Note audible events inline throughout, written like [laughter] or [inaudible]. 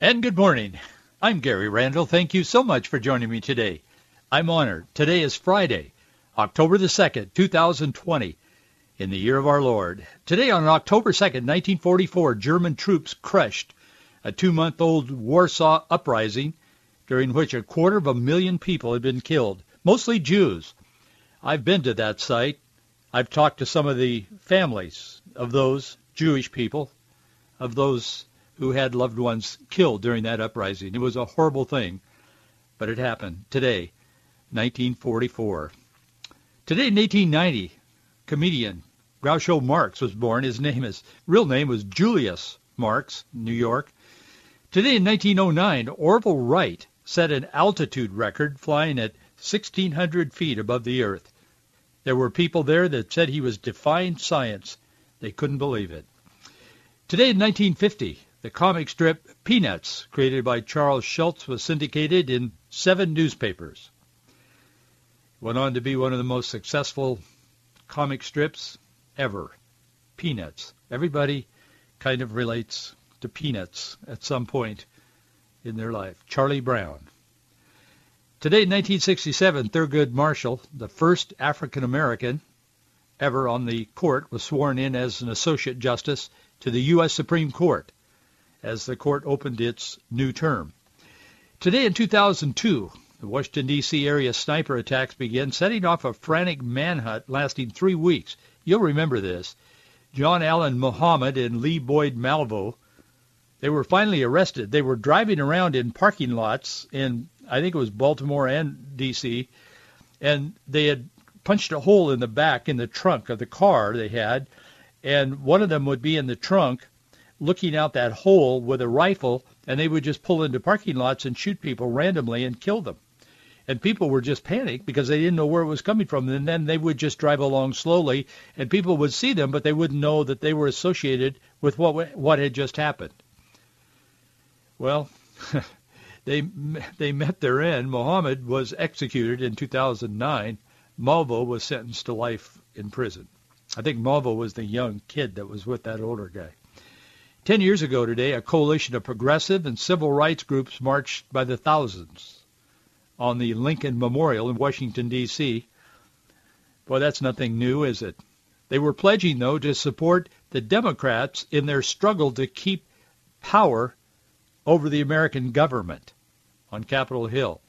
And good morning. I'm Gary Randall. Thank you so much for joining me today. I'm honored. Today is Friday, October the 2nd, 2020, in the year of our Lord. Today on October 2nd, 1944, German troops crushed a two-month-old Warsaw uprising during which a quarter of a million people had been killed, mostly Jews. I've been to that site. I've talked to some of the families of those Jewish people, of those who had loved ones killed during that uprising. It was a horrible thing, but it happened today, 1944. Today in 1890, comedian Groucho Marx was born. His name is real name was Julius Marx, New York. Today in 1909, Orville Wright set an altitude record flying at 1,600 feet above the earth. There were people there that said he was defying science. They couldn't believe it. Today in 1950, the comic strip Peanuts, created by Charles Schulz, was syndicated in seven newspapers. It went on to be one of the most successful comic strips ever. Peanuts. Everybody kind of relates to Peanuts at some point in their life. Charlie Brown. Today, in 1967, Thurgood Marshall, the first African American ever on the court, was sworn in as an associate justice to the U.S. Supreme Court as the court opened its new term. Today in 2002, the Washington, D.C. area sniper attacks began, setting off a frantic manhunt lasting three weeks. You'll remember this. John Allen Muhammad and Lee Boyd Malvo, they were finally arrested. They were driving around in parking lots in, I think it was Baltimore and D.C., and they had punched a hole in the back in the trunk of the car they had, and one of them would be in the trunk looking out that hole with a rifle, and they would just pull into parking lots and shoot people randomly and kill them. And people were just panicked because they didn't know where it was coming from. And then they would just drive along slowly, and people would see them, but they wouldn't know that they were associated with what what had just happened. Well, [laughs] they they met their end. Muhammad was executed in 2009. Malvo was sentenced to life in prison. I think Malvo was the young kid that was with that older guy. Ten years ago today, a coalition of progressive and civil rights groups marched by the thousands on the Lincoln Memorial in Washington, D.C. Boy, that's nothing new, is it? They were pledging, though, to support the Democrats in their struggle to keep power over the American government on Capitol Hill.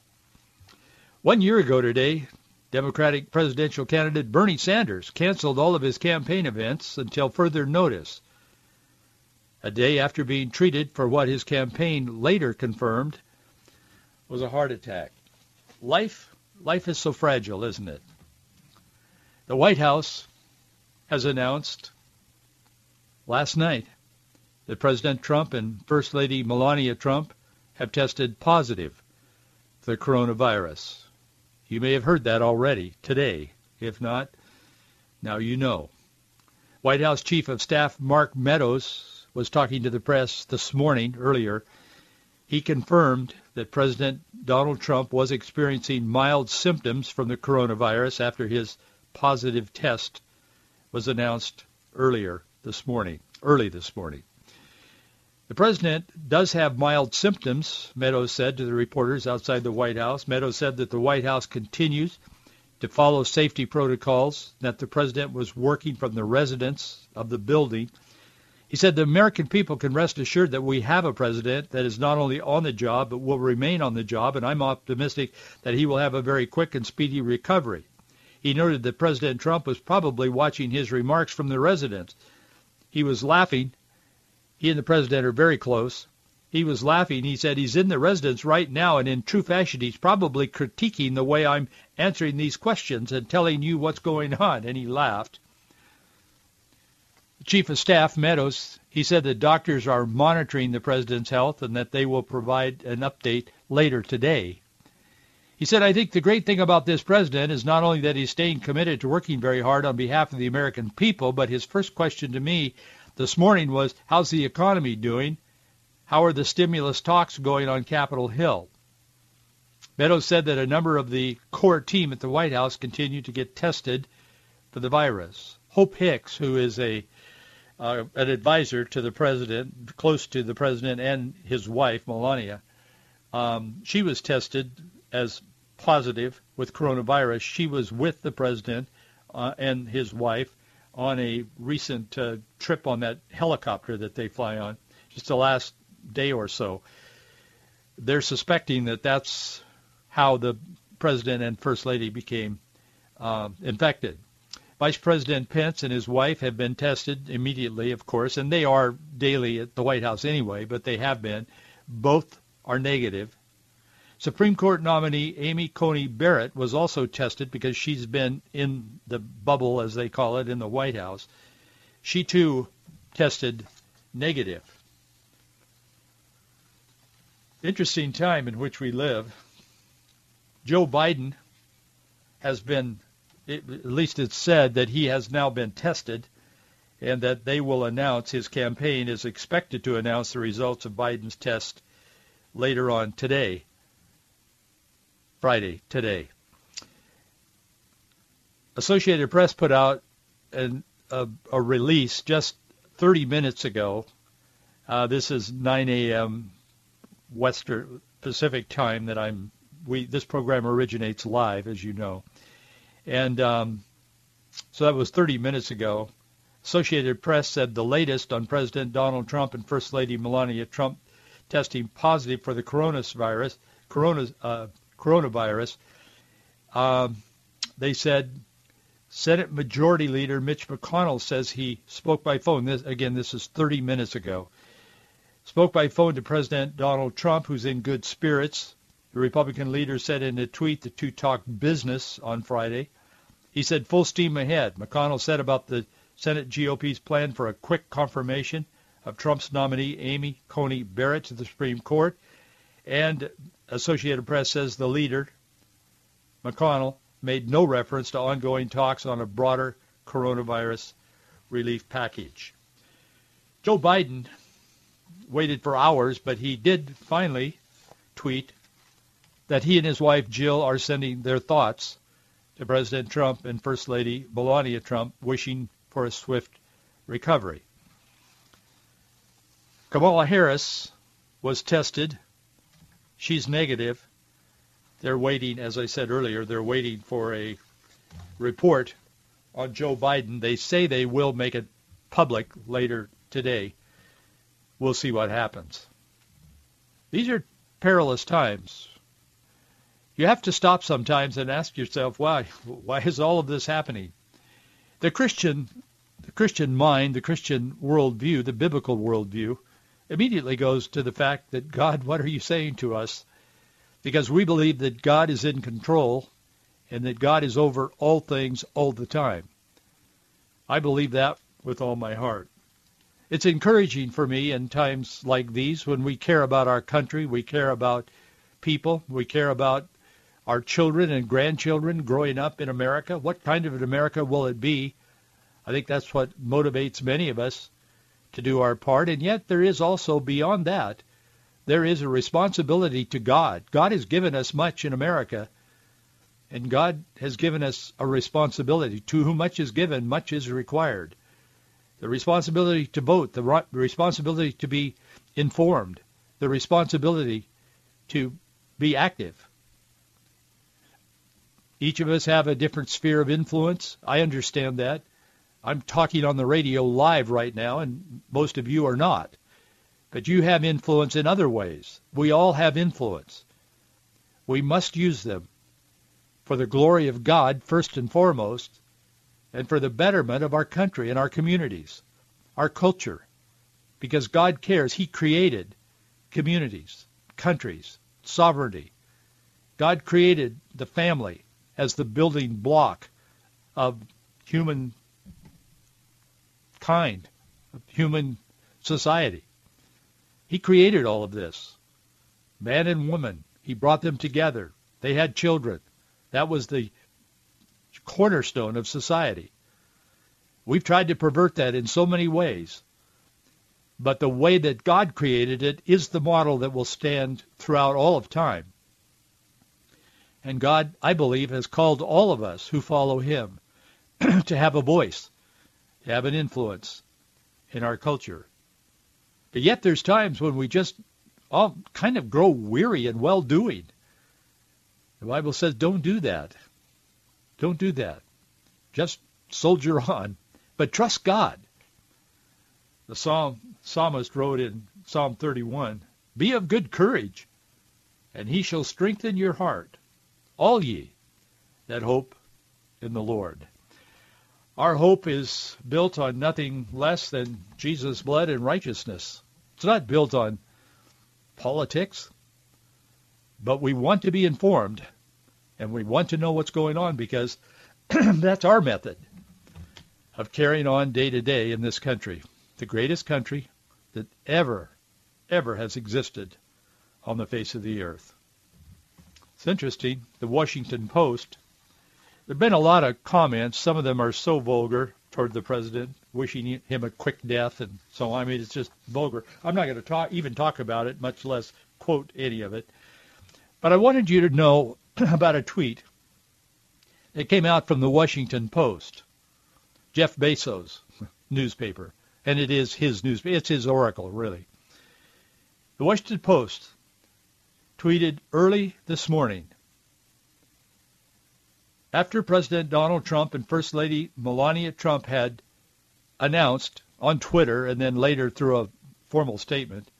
One year ago today, Democratic presidential candidate Bernie Sanders canceled all of his campaign events until further notice a day after being treated for what his campaign later confirmed was a heart attack. Life, life is so fragile, isn't it? The White House has announced last night that President Trump and First Lady Melania Trump have tested positive for the coronavirus. You may have heard that already today. If not, now you know. White House Chief of Staff Mark Meadows was talking to the press this morning, earlier, he confirmed that President Donald Trump was experiencing mild symptoms from the coronavirus after his positive test was announced earlier this morning, early this morning. The president does have mild symptoms, Meadows said to the reporters outside the White House. Meadows said that the White House continues to follow safety protocols, that the president was working from the residence of the building he said the American people can rest assured that we have a president that is not only on the job but will remain on the job, and I'm optimistic that he will have a very quick and speedy recovery. He noted that President Trump was probably watching his remarks from the residence. He was laughing. He and the president are very close. He was laughing. He said he's in the residence right now, and in true fashion, he's probably critiquing the way I'm answering these questions and telling you what's going on. And he laughed. Chief of Staff, Meadows, He said that doctors are monitoring the president's health and that they will provide an update later today. He said, I think the great thing about this president is not only that he's staying committed to working very hard on behalf of the American people, but his first question to me this morning was, how's the economy doing? How are the stimulus talks going on Capitol Hill? Meadows said that a number of the core team at the White House continue to get tested for the virus. Hope Hicks, who is a uh, an advisor to the president, close to the president and his wife Melania, um, she was tested as positive with coronavirus. She was with the president uh, and his wife on a recent uh, trip on that helicopter that they fly on, just the last day or so. They're suspecting that that's how the president and first lady became uh, infected. Vice President Pence and his wife have been tested immediately, of course, and they are daily at the White House anyway, but they have been. Both are negative. Supreme Court nominee Amy Coney Barrett was also tested because she's been in the bubble, as they call it, in the White House. She too tested negative. Interesting time in which we live. Joe Biden has been, at least it's said that he has now been tested and that they will announce, his campaign is expected to announce the results of Biden's test later on today, Friday, today. Associated Press put out an, a, a, release just 30 minutes ago. Uh, this is 9 a.m. Western Pacific time that I'm we this program originates live, as you know, and um, so that was 30 minutes ago. Associated Press said the latest on President Donald Trump and First Lady Melania Trump testing positive for the coronavirus. Corona, uh, coronavirus. Um, they said Senate Majority Leader Mitch McConnell says he spoke by phone. This again, this is 30 minutes ago. Spoke by phone to President Donald Trump, who's in good spirits. The Republican leader said in a tweet the two talked business on Friday. He said full steam ahead. McConnell said about the Senate GOP's plan for a quick confirmation of Trump's nominee Amy Coney Barrett to the Supreme Court. And Associated Press says the leader, McConnell, made no reference to ongoing talks on a broader coronavirus relief package. Joe Biden waited for hours, but he did finally tweet that he and his wife Jill are sending their thoughts to President Trump and First Lady Melania Trump, wishing for a swift recovery. Kamala Harris was tested. She's negative. They're waiting, as I said earlier, they're waiting for a report on Joe Biden. They say they will make it public later today. We'll see what happens. These are perilous times you have to stop sometimes and ask yourself why why is all of this happening? The christian the christian mind the christian worldview the biblical worldview immediately goes to the fact that god what are you saying to us? Because we believe that god is in control and that god is over all things all the time. I believe that with all my heart. It's encouraging for me in times like these when we care about our country we care about people we care about our children and grandchildren growing up in America? What kind of an America will it be? I think that's what motivates many of us to do our part. And yet there is also beyond that, there is a responsibility to God. God has given us much in America, and God has given us a responsibility. To whom much is given, much is required. The responsibility to vote, the responsibility to be informed, the responsibility to be active. Each of us have a different sphere of influence. I understand that. I'm talking on the radio live right now, and most of you are not. But you have influence in other ways. We all have influence. We must use them for the glory of God first and foremost, and for the betterment of our country and our communities, our culture, because God cares. He created communities, countries, sovereignty. God created the family as the building block of human kind, of human society. He created all of this. Man and woman, he brought them together. They had children. That was the cornerstone of society. We've tried to pervert that in so many ways. But the way that God created it is the model that will stand throughout all of time. And God, I believe, has called all of us who follow him [clears throat] to have a voice, to have an influence in our culture. But yet there's times when we just all kind of grow weary and well-doing. The Bible says don't do that. Don't do that. Just soldier [laughs] on, but trust God. The psalm, psalmist wrote in Psalm 31, Be of good courage, and he shall strengthen your heart, all ye that hope in the Lord. Our hope is built on nothing less than Jesus' blood and righteousness. It's not built on politics, but we want to be informed and we want to know what's going on because [clears throat] that's our method of carrying on day to day in this country, the greatest country that ever, ever has existed on the face of the earth. It's interesting. The Washington Post there have been a lot of comments. Some of them are so vulgar toward the president, wishing him a quick death, and so I mean it's just vulgar. I'm not going to talk, even talk about it, much less quote any of it. But I wanted you to know [clears throat] about a tweet that came out from the Washington Post, Jeff Bezos [laughs] newspaper, and it is his newspaper. It's his oracle, really. The Washington Post tweeted early this morning after President Donald Trump and First Lady Melania Trump had announced on Twitter and then later through a formal statement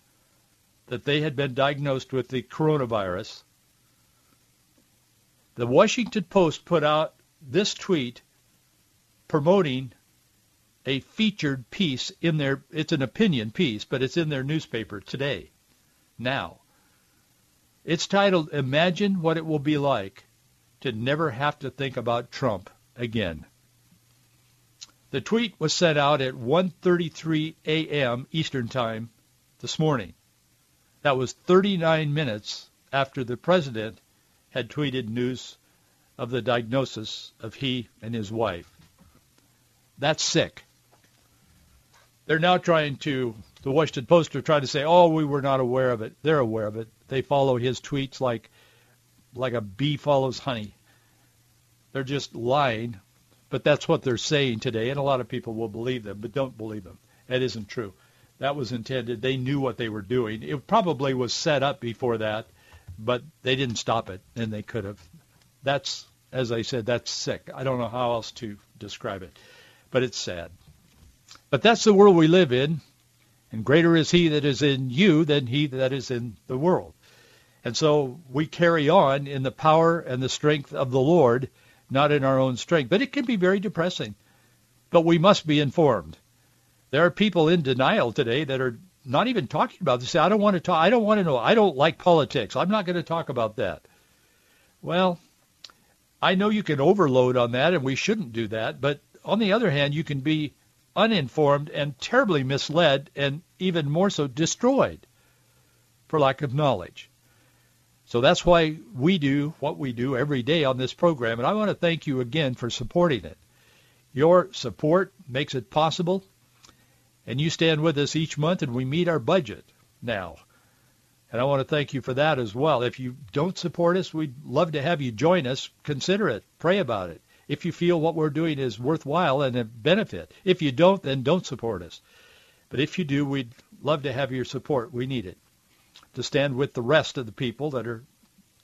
that they had been diagnosed with the coronavirus, the Washington Post put out this tweet promoting a featured piece in their, it's an opinion piece, but it's in their newspaper today, now. It's titled, Imagine What It Will Be Like to never have to think about Trump again. The tweet was sent out at 1.33 a.m. Eastern Time this morning. That was 39 minutes after the president had tweeted news of the diagnosis of he and his wife. That's sick. They're now trying to, the Washington Post are trying to say, oh, we were not aware of it. They're aware of it. They follow his tweets like like a bee follows honey. They're just lying, but that's what they're saying today, and a lot of people will believe them, but don't believe them. That isn't true. That was intended. They knew what they were doing. It probably was set up before that, but they didn't stop it, and they could have. That's, as I said, that's sick. I don't know how else to describe it, but it's sad. But that's the world we live in, and greater is he that is in you than he that is in the world. And so we carry on in the power and the strength of the Lord, not in our own strength. But it can be very depressing. But we must be informed. There are people in denial today that are not even talking about this. I don't want to talk. I don't want to know. I don't like politics. I'm not going to talk about that. Well, I know you can overload on that, and we shouldn't do that. But on the other hand, you can be uninformed and terribly misled, and even more so destroyed for lack of knowledge. So that's why we do what we do every day on this program. And I want to thank you again for supporting it. Your support makes it possible. And you stand with us each month and we meet our budget now. And I want to thank you for that as well. If you don't support us, we'd love to have you join us. Consider it. Pray about it. If you feel what we're doing is worthwhile and a benefit. If you don't, then don't support us. But if you do, we'd love to have your support. We need it to stand with the rest of the people that are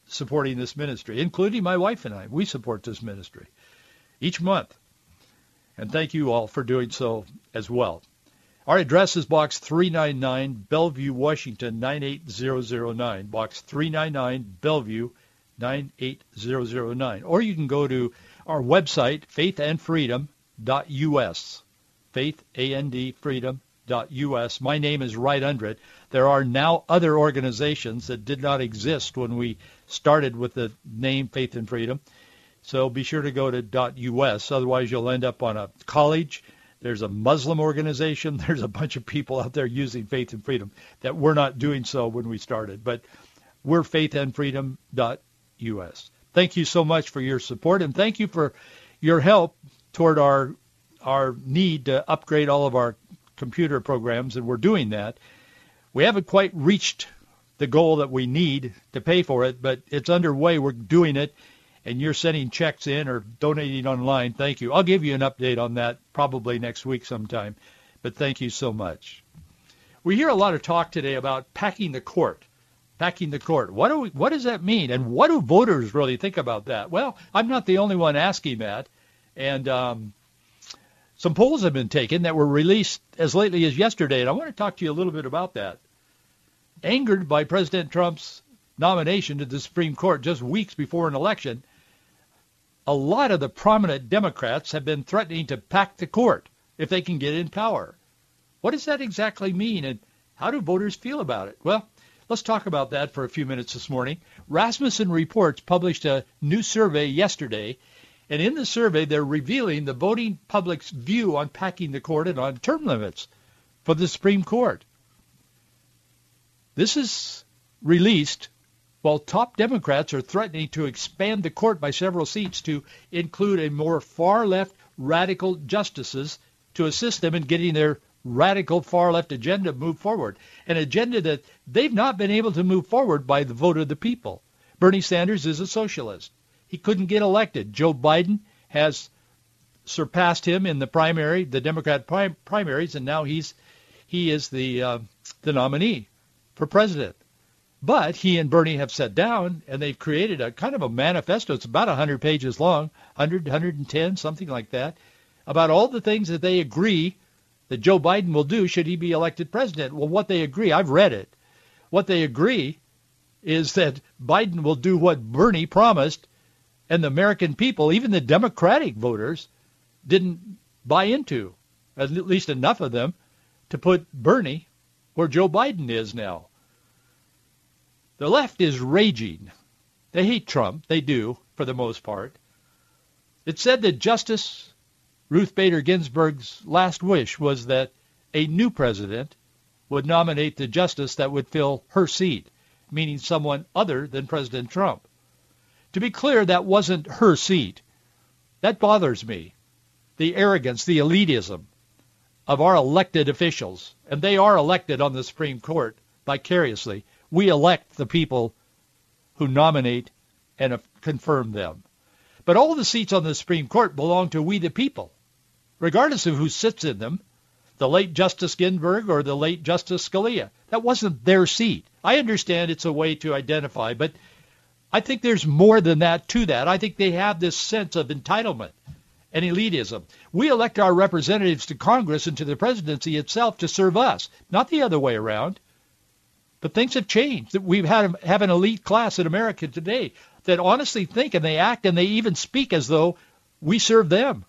supporting this ministry, including my wife and I. We support this ministry each month. And thank you all for doing so as well. Our address is Box 399, Bellevue, Washington, 98009. Box 399, Bellevue, 98009. Or you can go to our website, faithandfreedom.us. Faith, A-N-D, freedom.us. My name is right under it. There are now other organizations that did not exist when we started with the name Faith and Freedom. So be sure to go to .us. Otherwise, you'll end up on a college. There's a Muslim organization. [laughs] There's a bunch of people out there using faith and freedom that we're not doing so when we started. But we're faithandfreedom.us. Thank you so much for your support and thank you for your help toward our our need to upgrade all of our computer programs, and we're doing that. We haven't quite reached the goal that we need to pay for it, but it's underway. We're doing it, and you're sending checks in or donating online. Thank you. I'll give you an update on that probably next week sometime, but thank you so much. We hear a lot of talk today about packing the court. Packing the court. What do we, what does that mean? And what do voters really think about that? Well, I'm not the only one asking that. And um, some polls have been taken that were released as lately as yesterday, and I want to talk to you a little bit about that. Angered by President Trump's nomination to the Supreme Court just weeks before an election, a lot of the prominent Democrats have been threatening to pack the court if they can get in power. What does that exactly mean, and how do voters feel about it? Well, let's talk about that for a few minutes this morning. Rasmussen Reports published a new survey yesterday and in the survey, they're revealing the voting public's view on packing the court and on term limits for the Supreme Court. This is released while top Democrats are threatening to expand the court by several seats to include a more far-left radical justices to assist them in getting their radical far-left agenda moved forward, an agenda that they've not been able to move forward by the vote of the people. Bernie Sanders is a socialist. He couldn't get elected. Joe Biden has surpassed him in the primary, the Democrat prim- primaries, and now he's he is the uh, the nominee for president. But he and Bernie have sat down and they've created a kind of a manifesto. It's about 100 pages long, 100, 110, something like that, about all the things that they agree that Joe Biden will do should he be elected president. Well, what they agree, I've read it. What they agree is that Biden will do what Bernie promised and the American people, even the Democratic voters, didn't buy into, at least enough of them, to put Bernie where Joe Biden is now. The left is raging. They hate Trump. They do, for the most part. It's said that Justice Ruth Bader Ginsburg's last wish was that a new president would nominate the justice that would fill her seat, meaning someone other than President Trump. To be clear, that wasn't her seat. That bothers me. The arrogance, the elitism of our elected officials, and they are elected on the Supreme Court vicariously. We elect the people who nominate and confirm them. But all the seats on the Supreme Court belong to we the people, regardless of who sits in them, the late Justice Ginsburg or the late Justice Scalia. That wasn't their seat. I understand it's a way to identify, but I think there's more than that to that. I think they have this sense of entitlement and elitism. We elect our representatives to Congress and to the presidency itself to serve us, not the other way around. But things have changed. We have, have an elite class in America today that honestly think and they act and they even speak as though we serve them.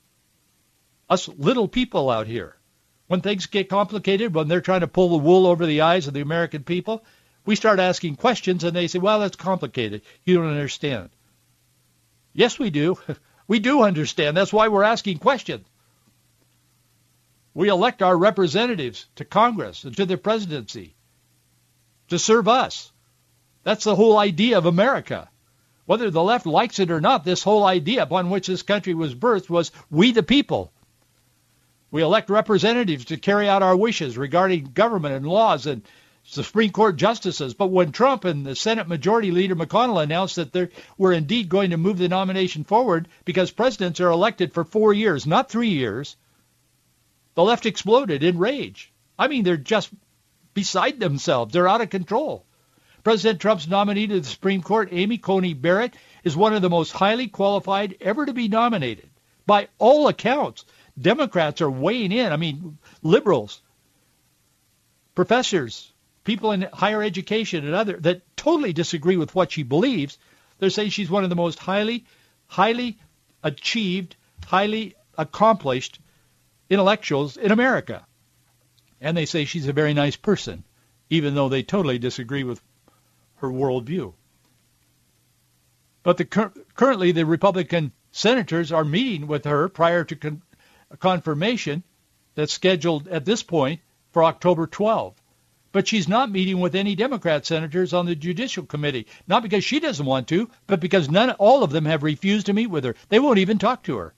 Us little people out here. When things get complicated, when they're trying to pull the wool over the eyes of the American people, we start asking questions and they say, well, that's complicated. You don't understand. Yes, we do. [laughs] We do understand. That's why we're asking questions. We elect our representatives to Congress and to the presidency to serve us. That's the whole idea of America. Whether the left likes it or not, this whole idea upon which this country was birthed was we the people. We elect representatives to carry out our wishes regarding government and laws and Supreme Court justices. But when Trump and the Senate Majority Leader McConnell announced that they were indeed going to move the nomination forward because presidents are elected for four years, not three years, the left exploded in rage. I mean, they're just beside themselves. They're out of control. President Trump's nominee to the Supreme Court, Amy Coney Barrett, is one of the most highly qualified ever to be nominated. By all accounts, Democrats are weighing in. I mean, liberals, professors, people in higher education and other that totally disagree with what she believes. They're saying she's one of the most highly, highly achieved, highly accomplished intellectuals in America. And they say she's a very nice person, even though they totally disagree with her worldview. But the, currently, the Republican senators are meeting with her prior to con- confirmation that's scheduled at this point for October 12. But she's not meeting with any Democrat senators on the Judicial Committee, not because she doesn't want to, but because none, all of them have refused to meet with her. They won't even talk to her.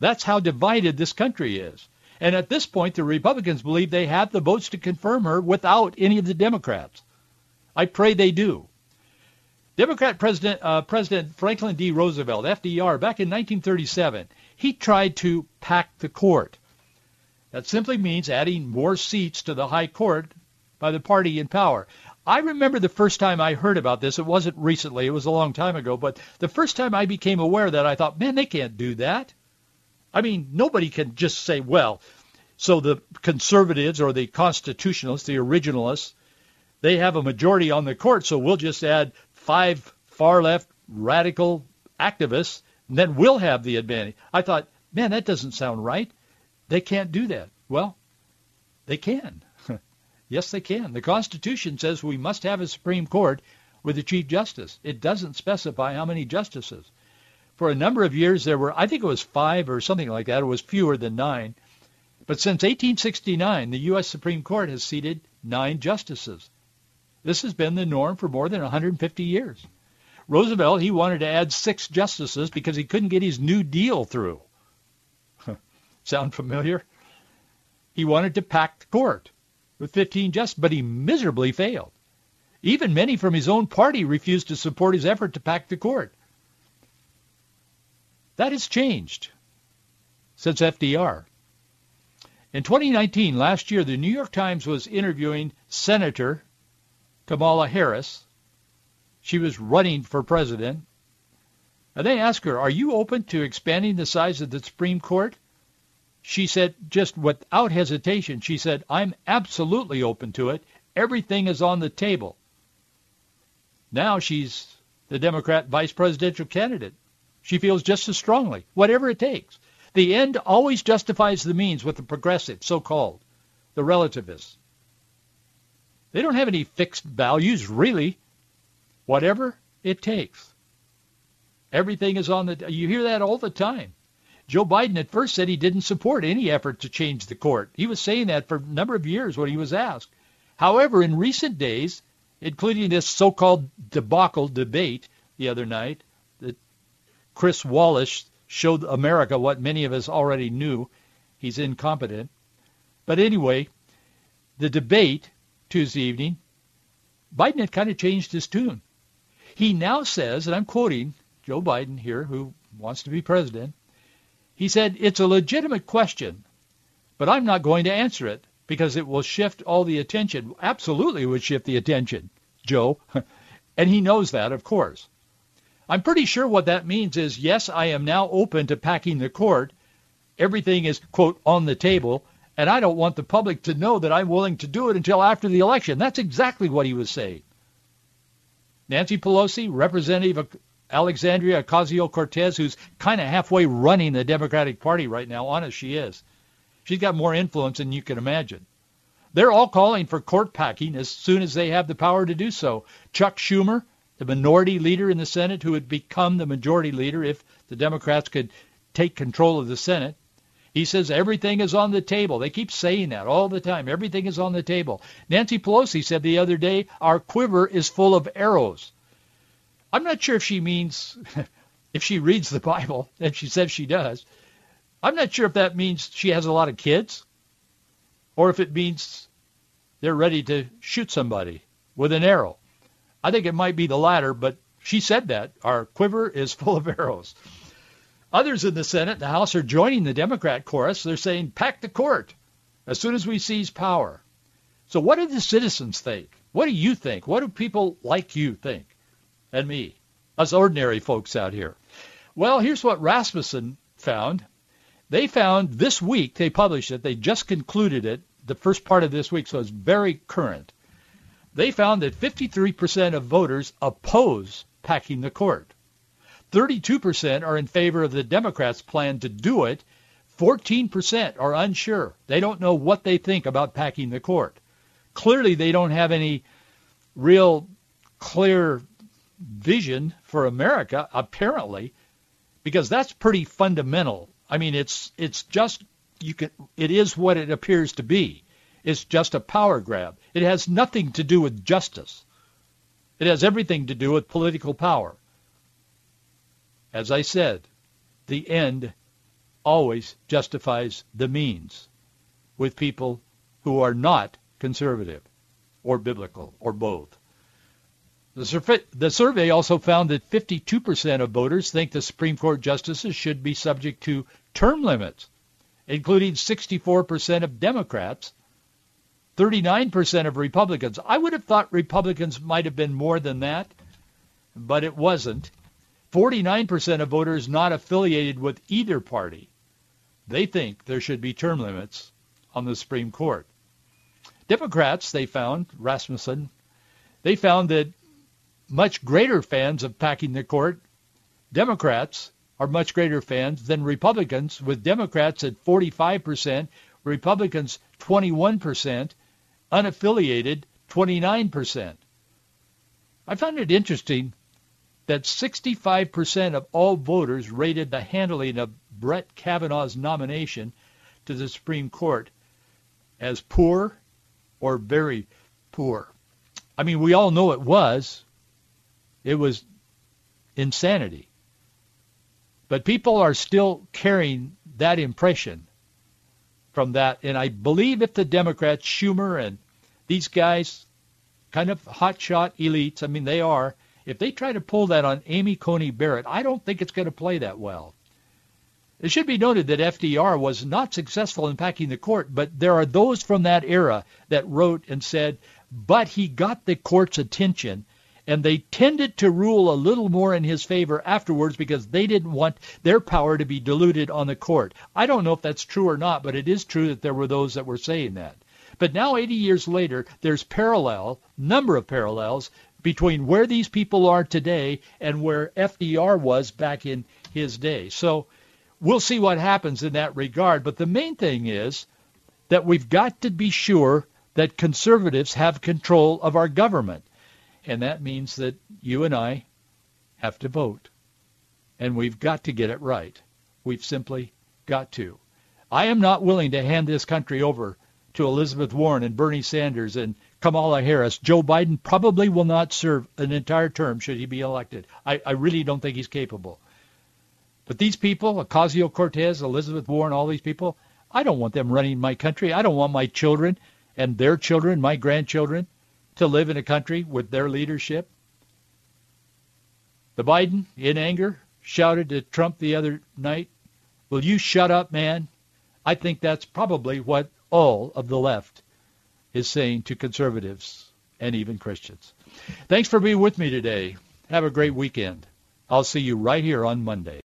That's how divided this country is. And at this point, the Republicans believe they have the votes to confirm her without any of the Democrats. I pray they do. Democrat President, uh, President Franklin D. Roosevelt, FDR, back in 1937, he tried to pack the court. That simply means adding more seats to the high court by the party in power. I remember the first time I heard about this. It wasn't recently. It was a long time ago. But the first time I became aware of that, I thought, man, they can't do that. I mean, nobody can just say, well, so the conservatives or the constitutionalists, the originalists, they have a majority on the court, so we'll just add five far left radical activists, and then we'll have the advantage. I thought, man, that doesn't sound right. They can't do that. Well, they can. [laughs] yes, they can. The Constitution says we must have a Supreme Court with a Chief Justice. It doesn't specify how many justices for a number of years there were, I think it was five or something like that. It was fewer than nine. But since 1869, the U.S. Supreme Court has seated nine justices. This has been the norm for more than 150 years. Roosevelt, he wanted to add six justices because he couldn't get his New Deal through. Sound familiar? He wanted to pack the court with 15 justices, but he miserably failed. Even many from his own party refused to support his effort to pack the court. That has changed since FDR. In 2019, last year, the New York Times was interviewing Senator Kamala Harris. She was running for president. And they asked her, are you open to expanding the size of the Supreme Court? She said, just without hesitation, she said, I'm absolutely open to it. Everything is on the table. Now she's the Democrat vice presidential candidate. She feels just as strongly, whatever it takes. The end always justifies the means with the progressive, so-called, the relativists. They don't have any fixed values, really. Whatever it takes. Everything is on the, you hear that all the time. Joe Biden at first said he didn't support any effort to change the court. He was saying that for a number of years when he was asked. However, in recent days, including this so-called debacle debate the other night, that Chris Wallace showed America what many of us already knew. He's incompetent. But anyway, the debate Tuesday evening, Biden had kind of changed his tune. He now says, and I'm quoting Joe Biden here, who wants to be president, he said, it's a legitimate question, but I'm not going to answer it because it will shift all the attention. Absolutely would shift the attention, Joe. [laughs] and he knows that, of course. I'm pretty sure what that means is, yes, I am now open to packing the court. Everything is, quote, on the table, and I don't want the public to know that I'm willing to do it until after the election. That's exactly what he was saying. Nancy Pelosi, Representative Alexandria Ocasio-Cortez, who's kind of halfway running the Democratic Party right now, honest she is. She's got more influence than you can imagine. They're all calling for court packing as soon as they have the power to do so. Chuck Schumer, the minority leader in the Senate who would become the majority leader if the Democrats could take control of the Senate. He says everything is on the table. They keep saying that all the time. Everything is on the table. Nancy Pelosi said the other day, our quiver is full of arrows. I'm not sure if she means, [laughs] if she reads the Bible, and she says she does, I'm not sure if that means she has a lot of kids or if it means they're ready to shoot somebody with an arrow. I think it might be the latter, but she said that. Our quiver is [laughs] full of arrows. Others in the Senate and the House are joining the Democrat chorus. They're saying, pack the court as soon as we seize power. So what do the citizens think? What do you think? What do people like you think? And me, us ordinary folks out here. Well, here's what Rasmussen found. They found this week, they published it, they just concluded it, the first part of this week, so it's very current they found that 53% of voters oppose packing the court. 32% are in favor of the Democrats' plan to do it. 14% are unsure. They don't know what they think about packing the court. Clearly, they don't have any real clear vision for America, apparently, because that's pretty fundamental. I mean, it's it's just you can it is what it appears to be. It's just a power grab. It has nothing to do with justice. It has everything to do with political power. As I said, the end always justifies the means with people who are not conservative or biblical or both. The, survey, the survey also found that 52% of voters think the Supreme Court justices should be subject to term limits, including 64% of Democrats, 39% of Republicans. I would have thought Republicans might have been more than that, but it wasn't. 49% of voters not affiliated with either party. They think there should be term limits on the Supreme Court. Democrats, they found, Rasmussen, they found that much greater fans of packing the court, Democrats are much greater fans than Republicans, with Democrats at 45%, Republicans 21%, unaffiliated 29%. I found it interesting that 65% of all voters rated the handling of Brett Kavanaugh's nomination to the Supreme Court as poor or very poor. I mean, we all know it was. It was insanity. But people are still carrying that impression from that. And I believe if the Democrats, Schumer and these guys, kind of hotshot elites, I mean, they are, if they try to pull that on Amy Coney Barrett, I don't think it's going to play that well. It should be noted that FDR was not successful in packing the court, but there are those from that era that wrote and said, but he got the court's attention, and they tended to rule a little more in his favor afterwards because they didn't want their power to be diluted on the court. I don't know if that's true or not, but it is true that there were those that were saying that. But now 80 years later, there's parallel, number of parallels between where these people are today and where FDR was back in his day. So we'll see what happens in that regard. But the main thing is that we've got to be sure that conservatives have control of our government. And that means that you and I have to vote. And we've got to get it right. We've simply got to. I am not willing to hand this country over to Elizabeth Warren and Bernie Sanders and Kamala Harris. Joe Biden probably will not serve an entire term should he be elected. I, I really don't think he's capable. But these people, Ocasio-Cortez, Elizabeth Warren, all these people, I don't want them running my country. I don't want my children and their children, my grandchildren, to live in a country with their leadership. The Biden, in anger, shouted to Trump the other night, will you shut up, man? I think that's probably what all of the left is saying to conservatives and even Christians. Thanks for being with me today. Have a great weekend. I'll see you right here on Monday.